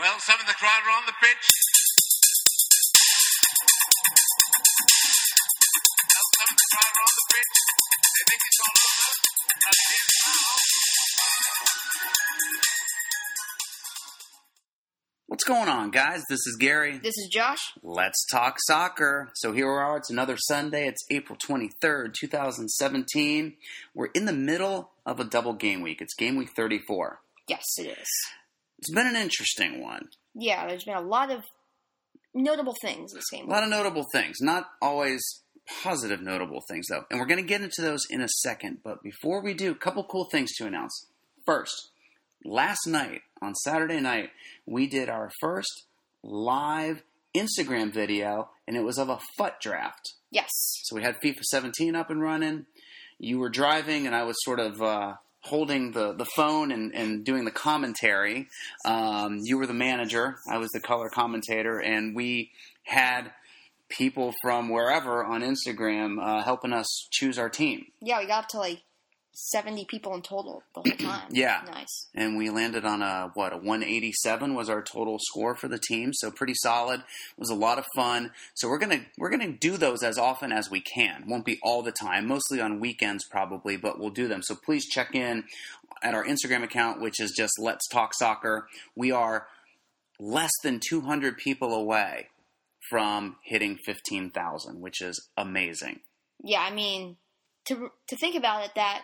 Well, some of the crowd are on the pitch. Well, some of the crowd are on the pitch. They think it's all over. And it is now. What's going on, guys? This is Gary. This is Josh. Let's talk soccer. So here we are. It's another Sunday. It's April 23rd, 2017. We're in the middle of a double game week. It's game week 34. Yes, it is. It's been an interesting one. Yeah, there's been a lot of notable things this game. A lot of notable things. Not always positive notable things, though. And we're going to get into those in a second. But before we do, a couple cool things to announce. First, last night, on Saturday night, we did our first live Instagram video, and it was of a FUT draft. Yes. So we had FIFA 17 up and running. You were driving, and I was sort of uh, holding the, the phone and, and doing the commentary. Um, you were the manager, I was the color commentator, and we had people from wherever on Instagram uh, helping us choose our team. Yeah, we got up to like 70 people in total the whole time. Yeah. Nice. and we landed on a what a 187 was our total score for the team so pretty solid it was a lot of fun so we're gonna we're gonna do those as often as we can won't be all the time mostly on weekends probably but we'll do them so please check in at our instagram account which is just let's talk soccer we are less than 200 people away from hitting 15000 which is amazing Yeah, I mean, to to think about it, that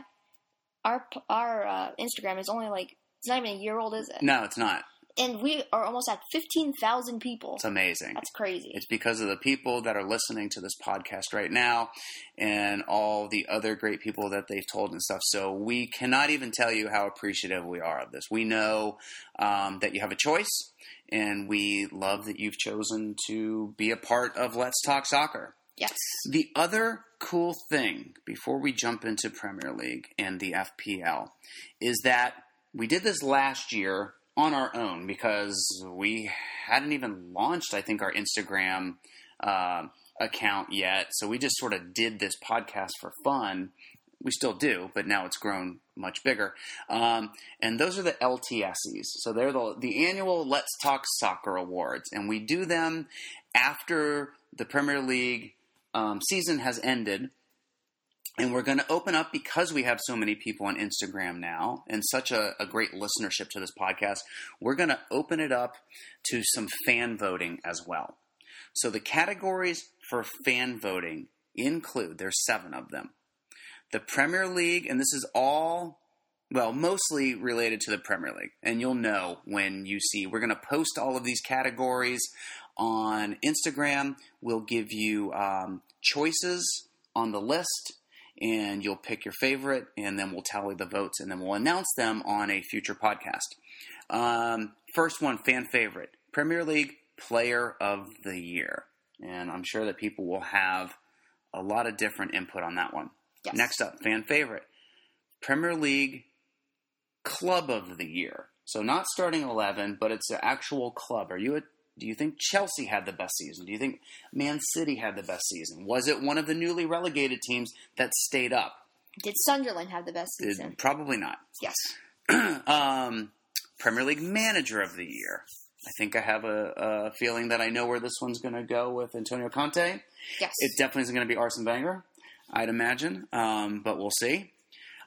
our our uh, Instagram is only like it's not even a year old, is it? no it's not And we are almost at 15,000 people. it's amazing That's crazy. It's because of the people that are listening to this podcast right now and all the other great people that they've told and stuff. So we cannot even tell you how appreciative we are of this. We know um, that you have a choice, and we love that you've chosen to be a part of Let's Talk Soccer. Yes. The other cool thing before we jump into Premier League and the FPL is that we did this last year on our own because we hadn't even launched, I think, our Instagram uh, account yet. So we just sort of did this podcast for fun. We still do, but now it's grown much bigger. Um, and those are the LTS-ies. So they're the, the annual Let's Talk Soccer Awards. And we do them after the Premier League um, season has ended. And we're going to open up because we have so many people on Instagram now and such a, a great listenership to this podcast. We're going to open it up to some fan voting as well. So the categories for fan voting include there's seven of them. The Premier League, and this is all well, mostly related to the Premier League. And you'll know when you see, we're going to post all of these categories on Instagram. We'll give you um, choices on the list, and you'll pick your favorite, and then we'll tally the votes, and then we'll announce them on a future podcast. Um, first one, fan favorite Premier League Player of the Year. And I'm sure that people will have a lot of different input on that one. Yes. Next up, fan favorite Premier League Club of the Year. So not starting eleven, but it's an actual club. Are you a do you think Chelsea had the best season? Do you think Man City had the best season? Was it one of the newly relegated teams that stayed up? Did Sunderland have the best season? probably not. Yes. um, Premier League Manager of the Year. I think I have a, a feeling that I know where this one's going to go with Antonio Conte. Yes. It definitely isn't going to be Arsene Wenger, I'd imagine, um, but we'll see.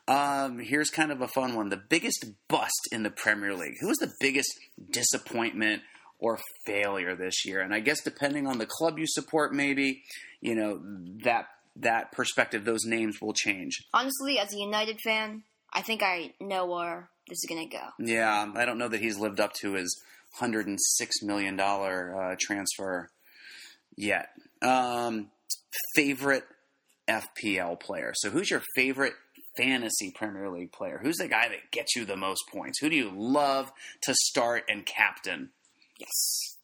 Um, here's kind of a fun one: the biggest bust in the Premier League. Who was the biggest disappointment or failure this year? And I guess depending on the club you support, maybe you know that that perspective, those names will change. Honestly, as a United fan, I think I know where this is going to go. Yeah, I don't know that he's lived up to his hundred and six million dollar uh, transfer yet. Um, favorite FPL player. So, who's your favorite fantasy Premier League player? Who's the guy that gets you the most points? Who do you love to start and captain? Yes.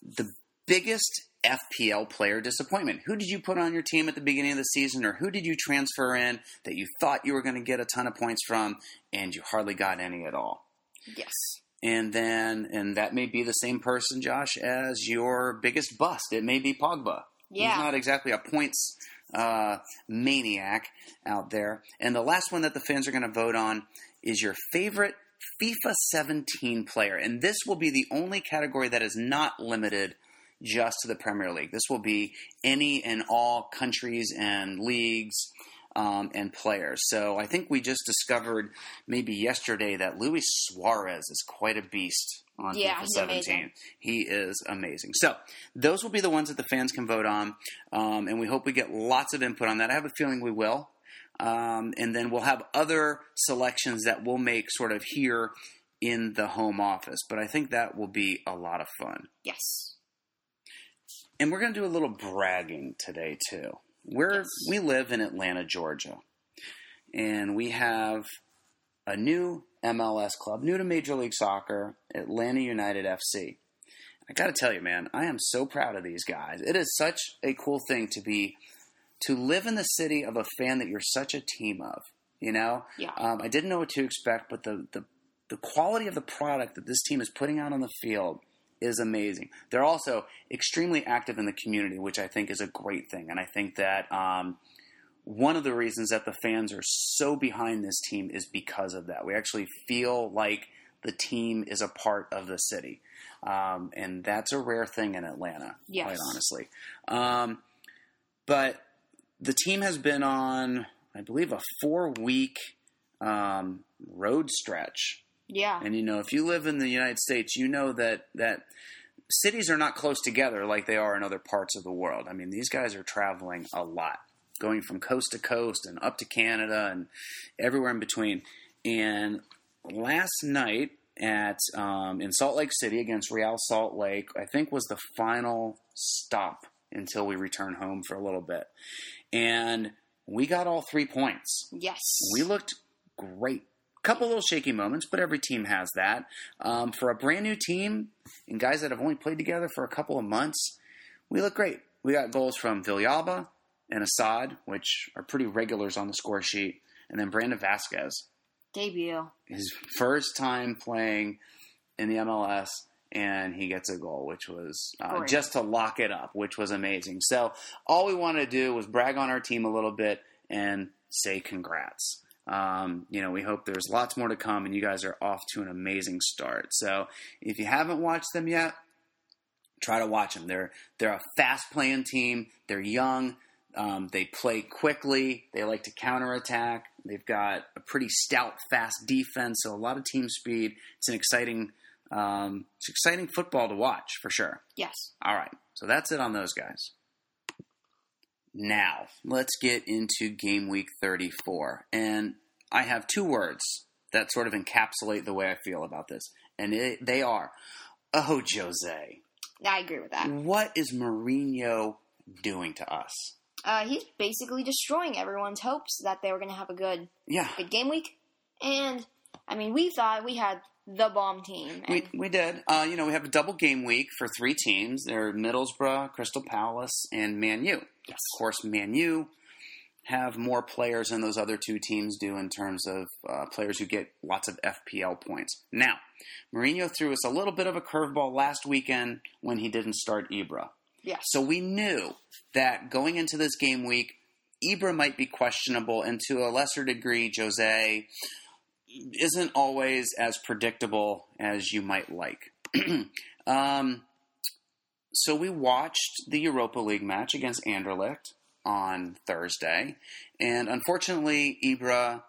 The biggest FPL player disappointment. Who did you put on your team at the beginning of the season, or who did you transfer in that you thought you were going to get a ton of points from, and you hardly got any at all? Yes. and then and that may be the same person, Josh, as your biggest bust. It may be Pogba. Yeah. He's not exactly a points uh, maniac out there. And the last one that the fans are going to vote on is your favorite FIFA 17 player. And this will be the only category that is not limited just to the Premier League. This will be any and all countries and leagues um, and players. So I think we just discovered maybe yesterday that Luis Suarez is quite a beast on Yeah, FIFA 17. amazing. He is amazing. So those will be the ones that the fans can vote on, um, and we hope we get lots of input on that. I have a feeling we will. Um, and then we'll have other selections that we'll make sort of here in the home office. But I think that will be a lot of fun. Yes. And we're going to do a little bragging today too. We're Yes. we live in Atlanta, Georgia, and we have a new MLS club, new to Major League Soccer, Atlanta United FC. I got to tell you, man, I am so proud of these guys. It is such a cool thing to be to live in the city of a fan that you're such a team of. You know, Yeah. um, I didn't know what to expect, but the, the the quality of the product that this team is putting out on the field is amazing. They're also extremely active in the community, which I think is a great thing. And I think that um, one of the reasons that the fans are so behind this team is because of that. We actually feel like the team is a part of the city. Um, and that's a rare thing in Atlanta, Yes. quite honestly. Um, but the team has been on, I believe, a four week um, road stretch Yeah. and you know, if you live in the United States, you know that that cities are not close together like they are in other parts of the world. I mean, these guys are traveling a lot, going from coast to coast and up to Canada and everywhere in between. And last night at um, in Salt Lake City against Real Salt Lake, I think was the final stop until we return home for a little bit, and we got all three points Yes. we looked great. Couple little shaky moments, but every team has that. Um, for a brand new team and guys that have only played together for a couple of months, we look great. We got goals from Villalba and Asad, which are pretty regulars on the score sheet, and then Brandon Vazquez, Debut. his first time playing in the MLS, and he gets a goal, which was uh, just to lock it up, which was amazing. So all we wanted to do was brag on our team a little bit and say congrats. Um, you know, we hope there's lots more to come, and you guys are off to an amazing start. So if you haven't watched them yet, try to watch them. They're they're a fast playing team. They're young. Um, they play quickly. They like to counterattack. They've got a pretty stout, fast defense, so a lot of team speed. It's an exciting, um, it's exciting football to watch for sure. Yes. All right, so that's it on those guys. Now let's get into game week 34, and I have two words that sort of encapsulate the way I feel about this, and it, they are, "Oh, Jose." I agree with that. What is Mourinho doing to us? Uh, he's basically destroying everyone's hopes that they were going to have a good, Yeah, good game week. And I mean, we thought we had the bomb team. And we, we did. Uh, you know, we have a double game week for three teams. They're Middlesbrough, Crystal Palace, and Man U. yes, Of course, Man U have more players than those other two teams do in terms of uh, players who get lots of FPL points. Now, Mourinho threw us a little bit of a curveball last weekend when he didn't start Ibra. yes, So we knew that going into this game week, Ibra might be questionable, and to a lesser degree, Jose isn't always as predictable as you might like. um, so we watched the Europa League match against Anderlecht on Thursday, and unfortunately, Ibra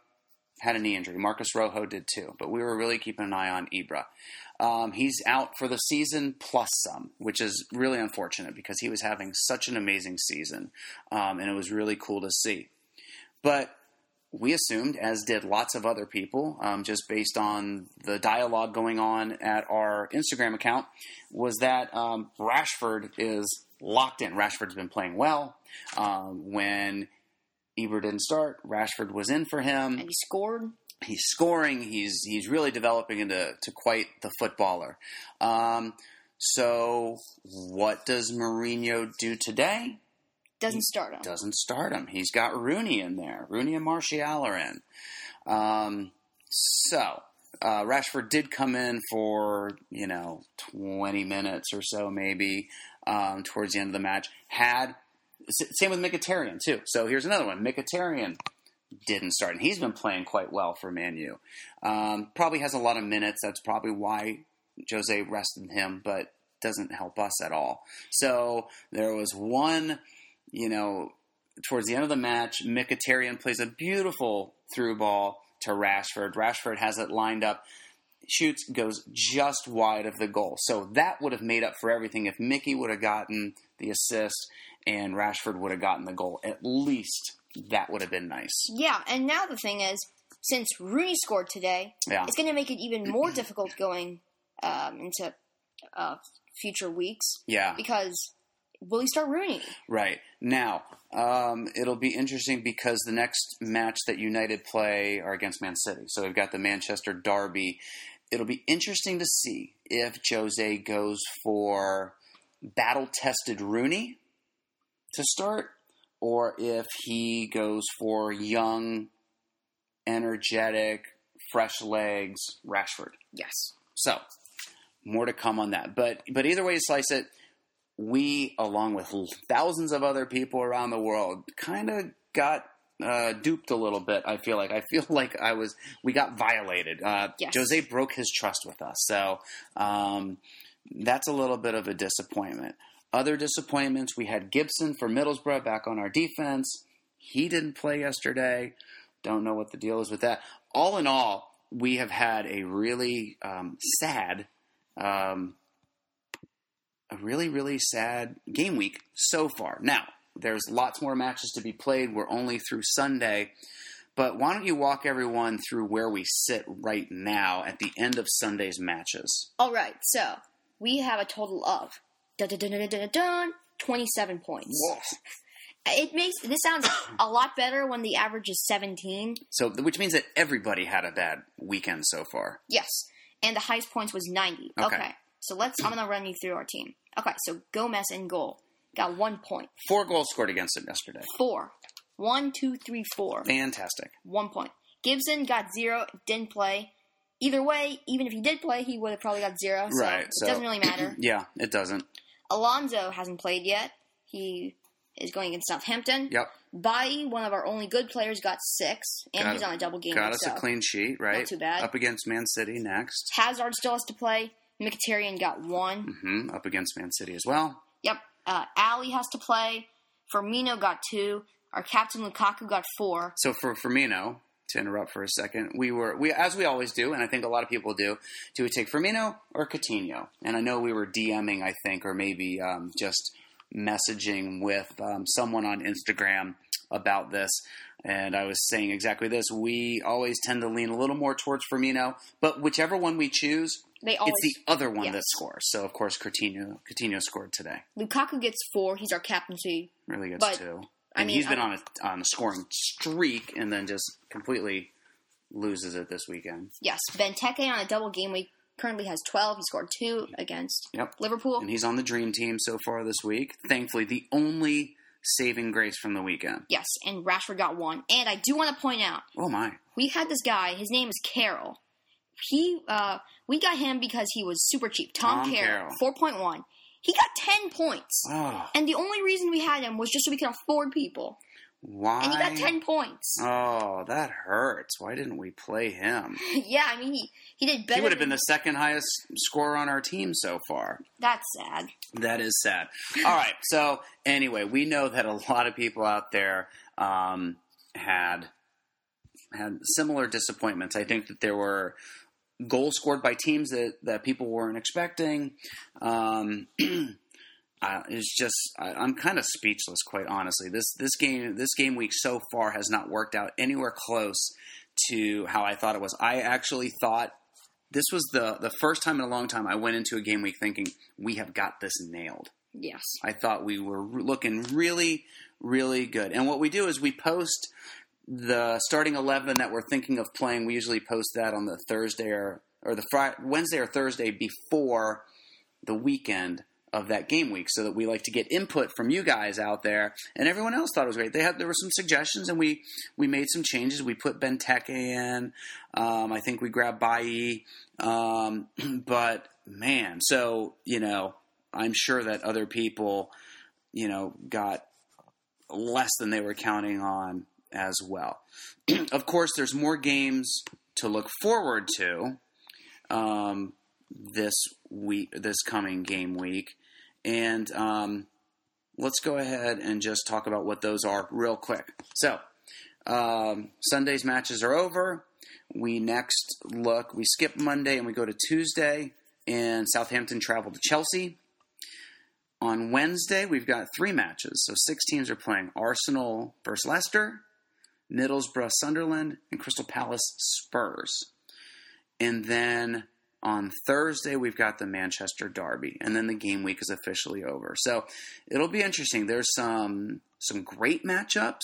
had a knee injury. Marcos Rojo did too, but we were really keeping an eye on Ibra. Um, he's out for the season plus some, which is really unfortunate because he was having such an amazing season, um, and it was really cool to see. But we assumed, as did lots of other people, um, just based on the dialogue going on at our Instagram account, was that um, Rashford is locked in. Rashford's been playing well. Um, when Ibra didn't start, Rashford was in for him and he scored. he's scoring. He's he's really developing into to quite the footballer. Um, so what does Mourinho do today? Doesn't start him. Doesn't start him. He's got Rooney in there. Rooney and Martial are in. Um, so uh, Rashford did come in for you know twenty minutes or so, maybe um, towards the end of the match. Had same with Mkhitaryan too. So here's another one. Mkhitaryan didn't start, and he's been playing quite well for Manu. Um, probably has a lot of minutes. That's probably why Jose rested him, but doesn't help us at all. So there was one, you know, towards the end of the match, Mkhitaryan plays a beautiful through ball to Rashford. Rashford has it lined up, shoots, goes just wide of the goal. So that would have made up for everything if Mickey would have gotten the assist and Rashford would have gotten the goal. At least that would have been nice. Yeah, and now the thing is, since Rooney scored today, Yeah. it's going to make it even more difficult going um, into uh, future weeks Yeah. because will he start Rooney? Right. Now, um, it'll be interesting because the next match that United play are against Man City. So we've got the Manchester Derby. It'll be interesting to see if Jose goes for battle tested Rooney to start or if he goes for young, energetic, fresh legs Rashford. Yes. So, more to come on that. But but either way you slice it, we, along with thousands of other people around the world, kind of got uh, duped a little bit. I feel like I feel like I was we got violated. Uh, Yes. Jose broke his trust with us, so um, that's a little bit of a disappointment. Other disappointments: we had Gibson for Middlesbrough back on our defense. He didn't play yesterday. Don't know what the deal is with that. All in all, we have had a really um, sad um, a really, really sad game week so far. Now, there's lots more matches to be played. We're only through Sunday. But why don't you walk everyone through where we sit right now at the end of Sunday's matches? All right, so we have a total of dun, dun, dun, dun, dun, dun, dun, 27 points. It makes this sounds a lot better when the average is 17. So, which means that everybody had a bad weekend so far. Yes, and the highest points was 90. Okay. So let's. I'm gonna run you through our team. Okay, so Gomez in goal got one point. Four goals scored against it yesterday. Four. One, two, three, four. Fantastic. One point. Gibson got zero. Didn't play. Either way, even if he did play, he would have probably got zero. So Right, It so- doesn't really matter. Yeah, it doesn't. Alonso hasn't played yet. He is going against Southampton. Yep. Bailly, one of our only good players, got six, and Got he's on a double game. Got us so. a clean sheet, right? too bad. Up against Man City next. Hazard still has to play. Mkhitaryan got one. hmm Up against Man City as well. Yep. Uh, Alli has to play. Firmino got two. Our captain Lukaku got four. So for Firmino, to interrupt for a second, we were we as we always do, and I think a lot of people do. Do we take Firmino or Coutinho? And I know we were DMing, I think, or maybe um, just messaging with um, someone on Instagram about this. And I was saying exactly this. We always tend to lean a little more towards Firmino, but whichever one we choose, They always. it's the other one yes. that scores. So of course, Coutinho Coutinho scored today. Lukaku gets four. He's our captaincy. Really gets But, two. I And mean, he's been I- on a on a scoring streak, and then just completely loses it this weekend. Yes. Benteke on a double game week currently has 12. He scored two against Yep. Liverpool. And he's on the dream team so far this week. Thankfully, the only saving grace from the weekend. Yes. And Rashford got one. And I do want to point out, Oh my! we had this guy. His name is Carroll. He, uh, we got him because he was super cheap. Tom, Tom Carroll, four point one. He got ten points, Oh, and the only reason we had him was just so we could afford people. why? And he got ten points. Oh, that hurts. Why didn't we play him? yeah, I mean he he did better. He would have been the second highest scorer on our team so far. That's sad. That is sad. All right. So anyway, we know that a lot of people out there um, had had similar disappointments. I think that there were goals scored by teams that, that people weren't expecting. Um, uh, it's just I, I'm kind of speechless, quite honestly. This this game this game week so far has not worked out anywhere close to how I thought it was. I actually thought this was the the first time in a long time I went into a game week thinking we have got this nailed. Yes. I thought we were looking really, really good. And what we do is we post the starting eleven that we're thinking of playing. We usually post that on the Thursday or or the Friday, Wednesday or Thursday before the weekend of that game week, so that we like to get input from you guys out there. And everyone else thought it was great. They had there were some suggestions, and we we made some changes. We put Benteke in. Um, I think we grabbed Bailly. Um, but man, so you know, I'm sure that other people, you know, got less than they were counting on. As well. of course, there's more games to look forward to um, this week, this coming game week, and um, let's go ahead and just talk about what those are real quick. So, um, Sunday's matches are over. We next look, we skip Monday and we go to Tuesday, and Southampton travel to Chelsea. On Wednesday, we've got three matches. So six teams are playing Arsenal versus Leicester, Middlesbrough Sunderland, and Crystal Palace Spurs. And then on Thursday, we've got the Manchester Derby, and then the game week is officially over. So it'll be interesting. There's some some great matchups.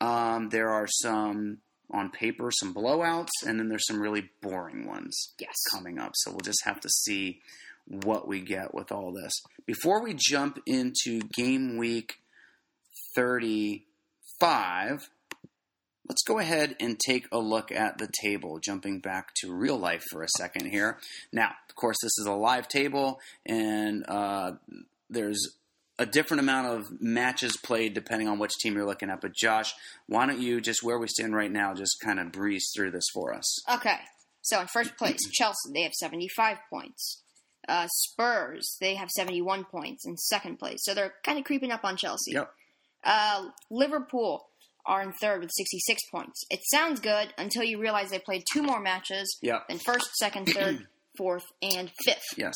Um, there are some on paper some blowouts, and then there's some really boring ones Yes. coming up. So we'll just have to see what we get with all this. Before we jump into game week 35, let's go ahead and take a look at the table, jumping back to real life for a second here. Now, of course, this is a live table, and uh, there's a different amount of matches played depending on which team you're looking at. But Josh, why don't you just where we stand right now, just kind of breeze through this for us? Okay. So in first place, Chelsea, they have 75 points. Uh, Spurs, they have 71 points in second place. So they're kind of creeping up on Chelsea. Yep. Uh, Liverpool are in third with 66 points. It sounds good until you realize they played two more matches Yep. than first, second, third, fourth, and fifth. Yes.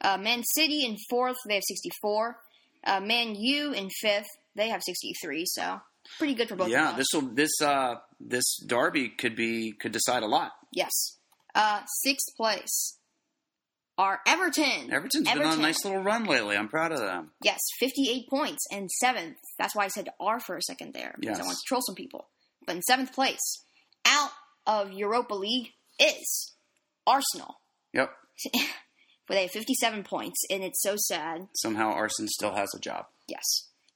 Uh, Man City in fourth, they have 64. Uh, Man U in fifth, they have 63. So pretty good for both yeah. This will this uh this derby could be could decide a lot. Yes. Uh, sixth place are Everton. Everton's been on a nice little run lately. I'm proud of them. Yes, 58 points. And seventh, that's why I said R for a second there, because Yes. I want to troll some people. But in seventh place, out of Europa League, is Arsenal. Yep. Where they have 57 points, and it's so sad. Somehow Arson still has a job. Yes.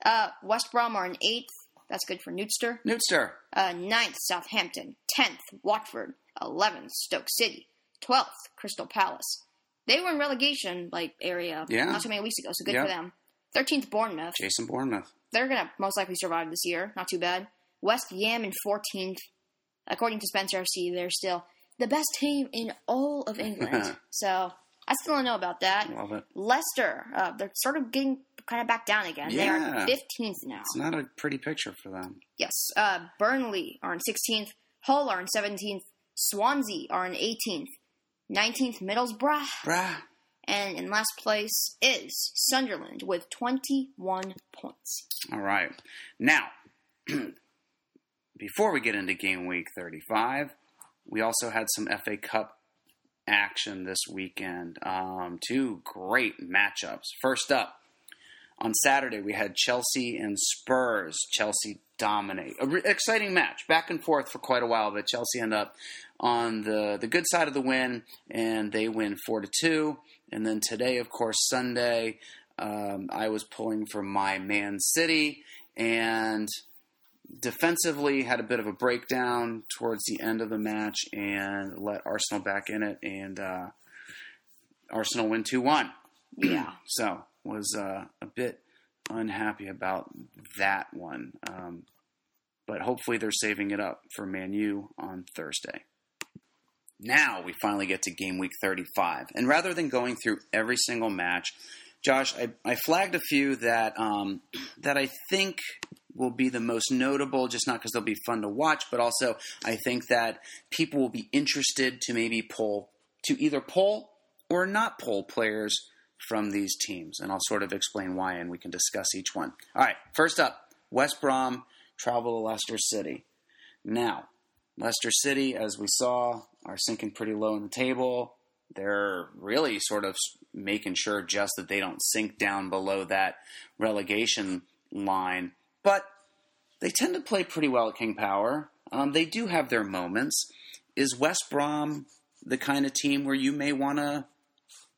Uh, West Brom are in eighth. That's good for Newtster. Newtster. Uh, ninth, Southampton. Tenth, Watford. Eleventh, Stoke City. Twelfth, Crystal Palace. They were in relegation like area Yeah. not too many weeks ago, so good Yeah. for them. Thirteenth, Bournemouth. Jason Bournemouth. They're gonna most likely survive this year. Not too bad. West Ham in fourteenth. According to Spencer FC, they're still the best team in all of England. so I still don't know about that. Love it. Leicester, uh, they're sort of getting kind of back down again. They are fifteenth now. It's not a pretty picture for them. Yes. Uh, Burnley are in 16th. Hull are in 17th. Swansea are in 18th. 19th, Middlesbrough. Brah. And in last place is Sunderland with 21 points. All right. Now, before we get into game week 35, we also had some FA Cup action this weekend. Um, two great matchups. First up, on Saturday, we had Chelsea and Spurs. Chelsea dominate. A re- exciting match, back and forth for quite a while, but Chelsea end up on the, the good side of the win, and they win 4 to 2. And then today, of course, Sunday, um, I was pulling for my Man City, and defensively had a bit of a breakdown towards the end of the match and let Arsenal back in it, and uh, Arsenal win 2 1. Yeah. So was uh, a bit unhappy about that one, um, but hopefully they're saving it up for Man U on Thursday. Now we finally get to game week 35, and rather than going through every single match, Josh, I, I flagged a few that um, that I think will be the most notable, just not because they'll be fun to watch, but also I think that people will be interested to maybe pull to either pull or not pull players from these teams, and I'll sort of explain why, and we can discuss each one. All right, first up, West Brom travel to Leicester City. Now, Leicester City, as we saw, are sinking pretty low in the table. They're really sort of making sure just that they don't sink down below that relegation line. But they tend to play pretty well at King Power. Um, they do have their moments. Is West Brom the kind of team where you may want to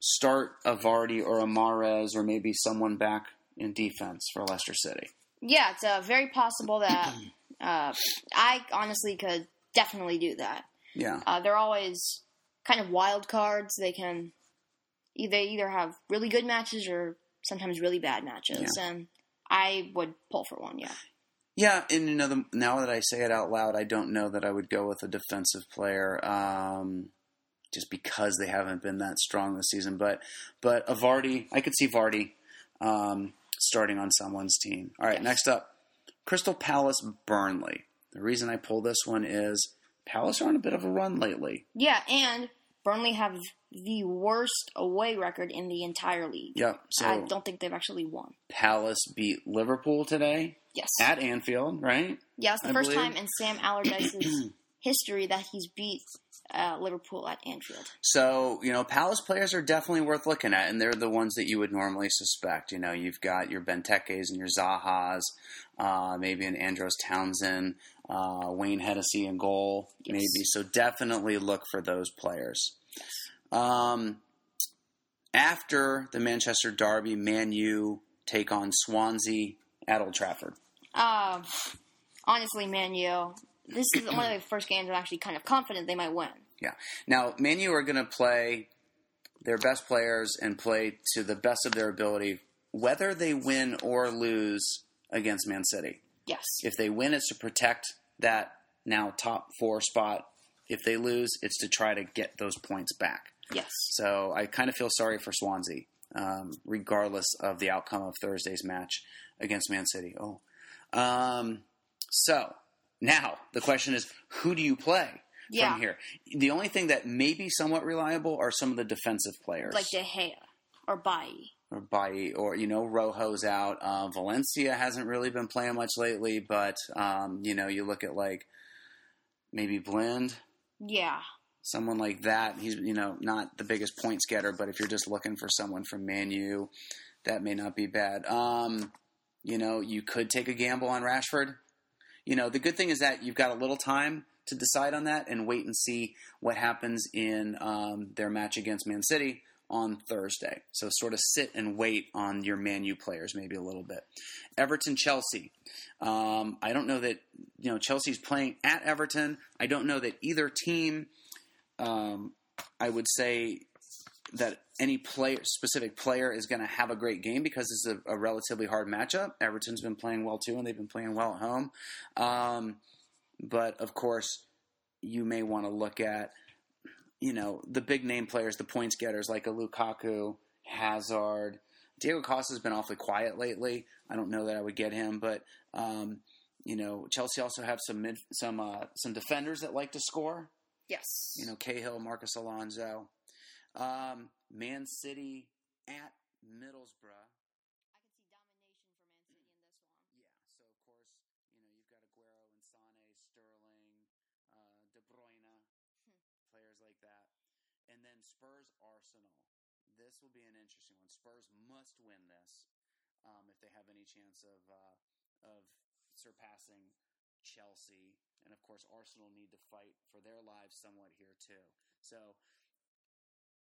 start a Vardy or a Mahrez or maybe someone back in defense for Leicester City? Yeah, it's uh, very possible that uh, I honestly could definitely do that. Yeah. Uh, they're always kind of wild cards. They can either either have really good matches or sometimes really bad matches, and I would pull for one. Yeah. Yeah, and you know, the, now that I say it out loud, I don't know that I would go with a defensive player, um, just because they haven't been that strong this season. But but a Vardy, I could see Vardy um, starting on someone's team. All right, Yes. next up, Crystal Palace Burnley. The reason I pull this one is Palace are on a bit of a run lately. Yeah, and Burnley have the worst away record in the entire league. Yep. So I don't think they've actually won. Palace beat Liverpool today Yes. at Anfield, right? yeah, it's the I first believe. time in Sam Allardyce's history that he's beat uh, Liverpool at Anfield. So, you know, Palace players are definitely worth looking at, and they're the ones that you would normally suspect. You know, you've got your Bentekes and your Zahas, uh, maybe an Andros Townsend, uh, Wayne Hennessey in goal, Yes. maybe. So definitely look for those players. Um, after the Manchester Derby, Man U take on Swansea at Old Trafford. Um, honestly, Man U, this is one of the first games I'm actually kind of confident they might win. Yeah. Now, Man U are going to play their best players and play to the best of their ability, whether they win or lose against Man City. Yes. If they win, it's to protect that now top four spot. If they lose, it's to try to get those points back. Yes. So I kind of feel sorry for Swansea, um, regardless of the outcome of Thursday's match against Man City. Oh, um, so now the question is, who do you play Yeah. from here? The only thing that may be somewhat reliable are some of the defensive players, Like De Gea or Bailly. Or by or you know Rojo's out. Uh, Valencia hasn't really been playing much lately, but um, you know you look at like maybe Blend, Yeah. someone like that. He's you know not the biggest points getter, but if you're just looking for someone from Man U, that may not be bad. Um, you know, you could take a gamble on Rashford. You know, the good thing is that you've got a little time to decide on that and wait and see what happens in um, their match against Man City on Thursday. So sort of sit and wait on your Man U players maybe a little bit. Everton Chelsea. Um, I don't know that you know Chelsea's playing at Everton. I don't know that either team. Um, I would say that any player, specific player, is going to have a great game because it's a, a relatively hard matchup. Everton's been playing well too, and they've been playing well at home. Um, but of course, you may want to look at you know the big name players, the points getters like a Lukaku, Hazard. Diego Costa's been awfully quiet lately. I don't know that I would get him, but um, you know Chelsea also have some mid, some uh, some defenders that like to score. Yes. You know Cahill, Marcos Alonso, um, Man City at Middlesbrough. I could see domination for Man City in this one. Yeah, so of course, you know, you've got Aguero and Sane, Sterling, uh, De Bruyne, players like that. And then Spurs Arsenal. This will be an interesting one. Spurs must win this um, if they have any chance of uh, of surpassing Chelsea. And of course, Arsenal need to fight for their lives somewhat here too. So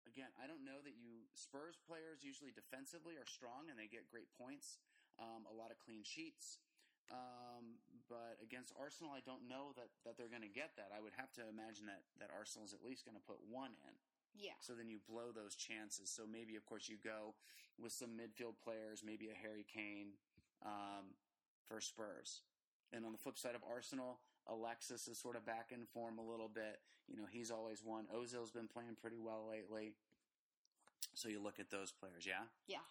again, I don't know that you Spurs players usually defensively are strong and they get great points, um, a lot of clean sheets. Um, but against Arsenal, I don't know that, that they're going to get that. I would have to imagine that that Arsenal is at least going to put one in. Yeah. So then you blow those chances. So maybe, of course, you go with some midfield players, maybe a Harry Kane um, for Spurs. And on the flip side of Arsenal, Alexis is sort of back in form a little bit. You know, he's always one. Ozil's been playing pretty well lately. So you look at those players, yeah? Yeah.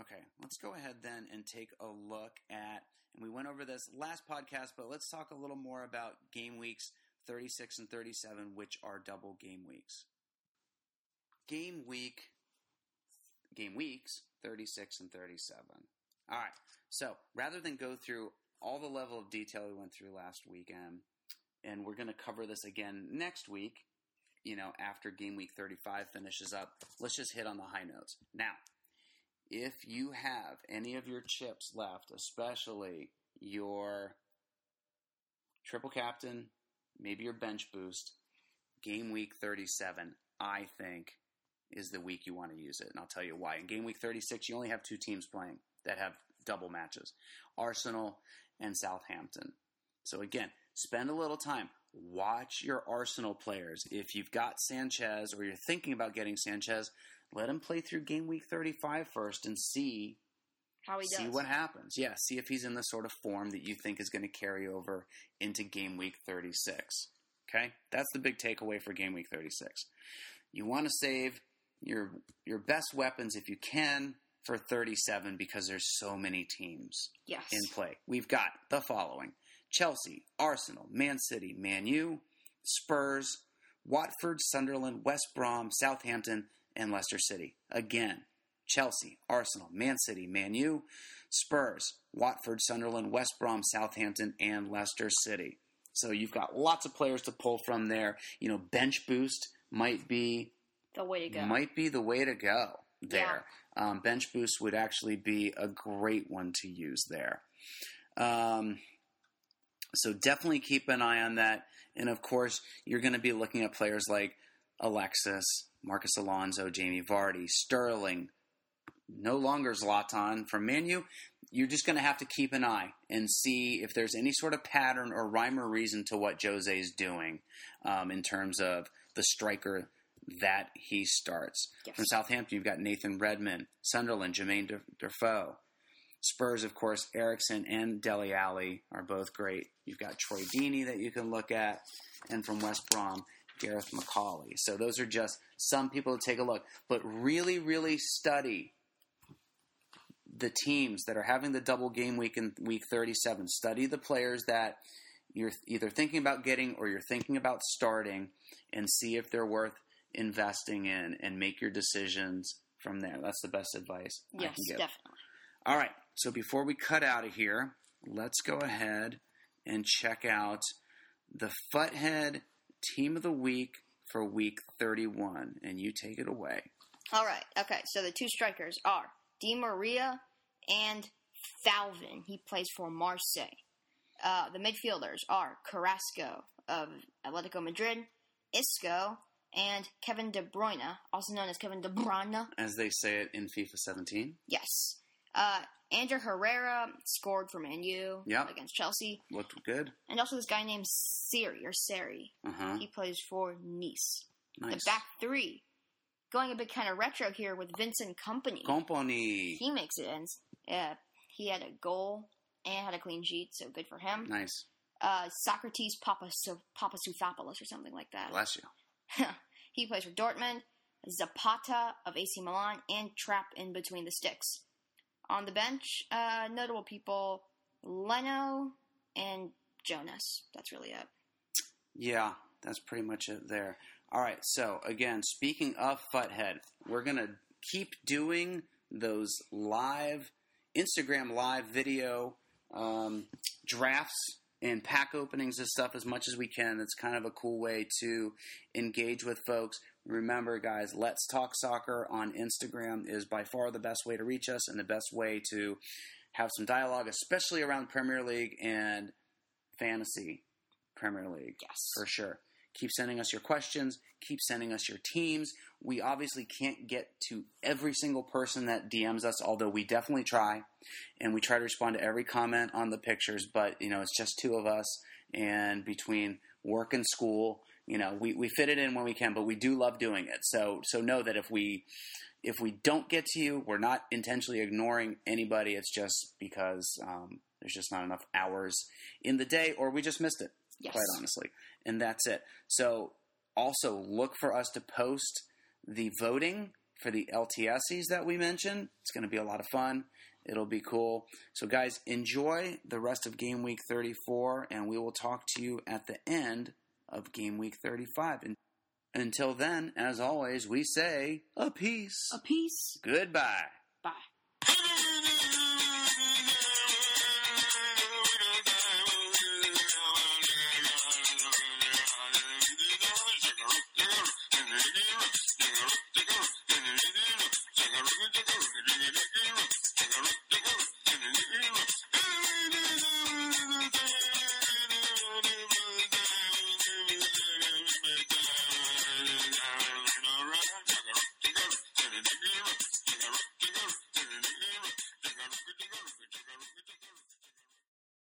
Okay, let's go ahead then and take a look at, and we went over this last podcast, but let's talk a little more about game weeks 36 and 37, which are double game weeks. Game week, game weeks 36 and 37. All right, so rather than go through all the level of detail we went through last weekend, and we're going to cover this again next week, you know, after game week 35 finishes up, let's just hit on the high notes. Now, if you have any of your chips left, especially your triple captain, maybe your bench boost, game week 37, I think, is the week you want to use it. And I'll tell you why. In game week 36, you only have two teams playing that have double matches Arsenal and Southampton. So again, spend a little time. Watch your Arsenal players. If you've got Sanchez or you're thinking about getting Sanchez, let him play through game week 35 first and see how he does. see what happens. Yeah, see if he's in the sort of form that you think is going to carry over into game week 36. Okay? That's the big takeaway for game week 36. You want to save your your best weapons if you can for 37 because there's so many teams yes. in play. We've got the following: Chelsea, Arsenal, Man City, Man U, Spurs, Watford, Sunderland, West Brom, Southampton, and Leicester City. Again, Chelsea, Arsenal, Man City, Man U, Spurs, Watford, Sunderland, West Brom, Southampton, and Leicester City. So you've got lots of players to pull from there. You know, bench boost might be the way to go. might be the way to go there. Um, bench boost would actually be a great one to use there. Um, so definitely keep an eye on that. And of course, you're going to be looking at players like Alexis, Marcos Alonso, Jamie Vardy, Sterling, no longer Zlatan from Manu. You're just going to have to keep an eye and see if there's any sort of pattern or rhyme or reason to what Jose is doing um, in terms of the striker that he starts. Yes. From Southampton, you've got Nathan Redmond, Sunderland, Jermaine De- Defoe. Spurs, of course, Eriksen and Dele Alli are both great. You've got Troy Deeney that you can look at, and from West Brom, Gareth McAuley. So those are just some people to take a look. But really, really study the teams that are having the double game week in week 37. Study the players that you're either thinking about getting or you're thinking about starting and see if they're worth investing in and make your decisions from there. That's the best advice I yes, can give. definitely. All right. So before we cut out of here, let's go ahead and check out the Futhead Team of the Week for Week 31. And you take it away. All right. Okay. So the two strikers are Di Maria and Thauvin. He plays for Marseille. Uh, the midfielders are Carrasco of Atletico Madrid, Isco, and Kevin De Bruyne, also known as Kevin De Bruyne. As they say it in FIFA 17. Yes. Uh, Ander Herrera scored for Man U Yep. against Chelsea. Looked good. And also this guy named Seri, or Sari. Uh huh. He plays for Nice. Nice. The back three. Going a bit kind of retro here with Vincent Kompany. Kompany. he makes it, and uh, he had a goal and had a clean sheet, so good for him. Nice. Uh, Socrates Papaso- Papasoutopoulos or something like that. Bless you. he plays for Dortmund, Zapata of AC Milan, and Trapp in between the sticks. On the bench, uh, notable people Leno and Jonas. That's really it. Yeah, that's pretty much it there. All right, so again, speaking of Futhead, we're going to keep doing those live Instagram live video um, drafts and pack openings and stuff as much as we can. It's kind of a cool way to engage with folks. Remember, guys, Let's Talk Soccer on Instagram is by far the best way to reach us and the best way to have some dialogue, especially around Premier League and fantasy Premier League Yes. for sure. Keep sending us your questions. Keep sending us your teams. We obviously can't get to every single person that DMs us, although we definitely try, and we try to respond to every comment on the pictures. But you know, it's just two of us, and between work and school, you know, we, we fit it in when we can. But we do love doing it. So so know that if we if we don't get to you, we're not intentionally ignoring anybody. It's just because um, there's just not enough hours in the day, or we just missed it Yes. quite honestly. And that's it. So also look for us to post the voting for the LTS-ies that we mentioned. It's going to be a lot of fun. It'll be cool. So guys, enjoy the rest of game week 34 and we will talk to you at the end of game week 35. And until then, as always, we say a peace. A peace. Goodbye. Bye. Hey!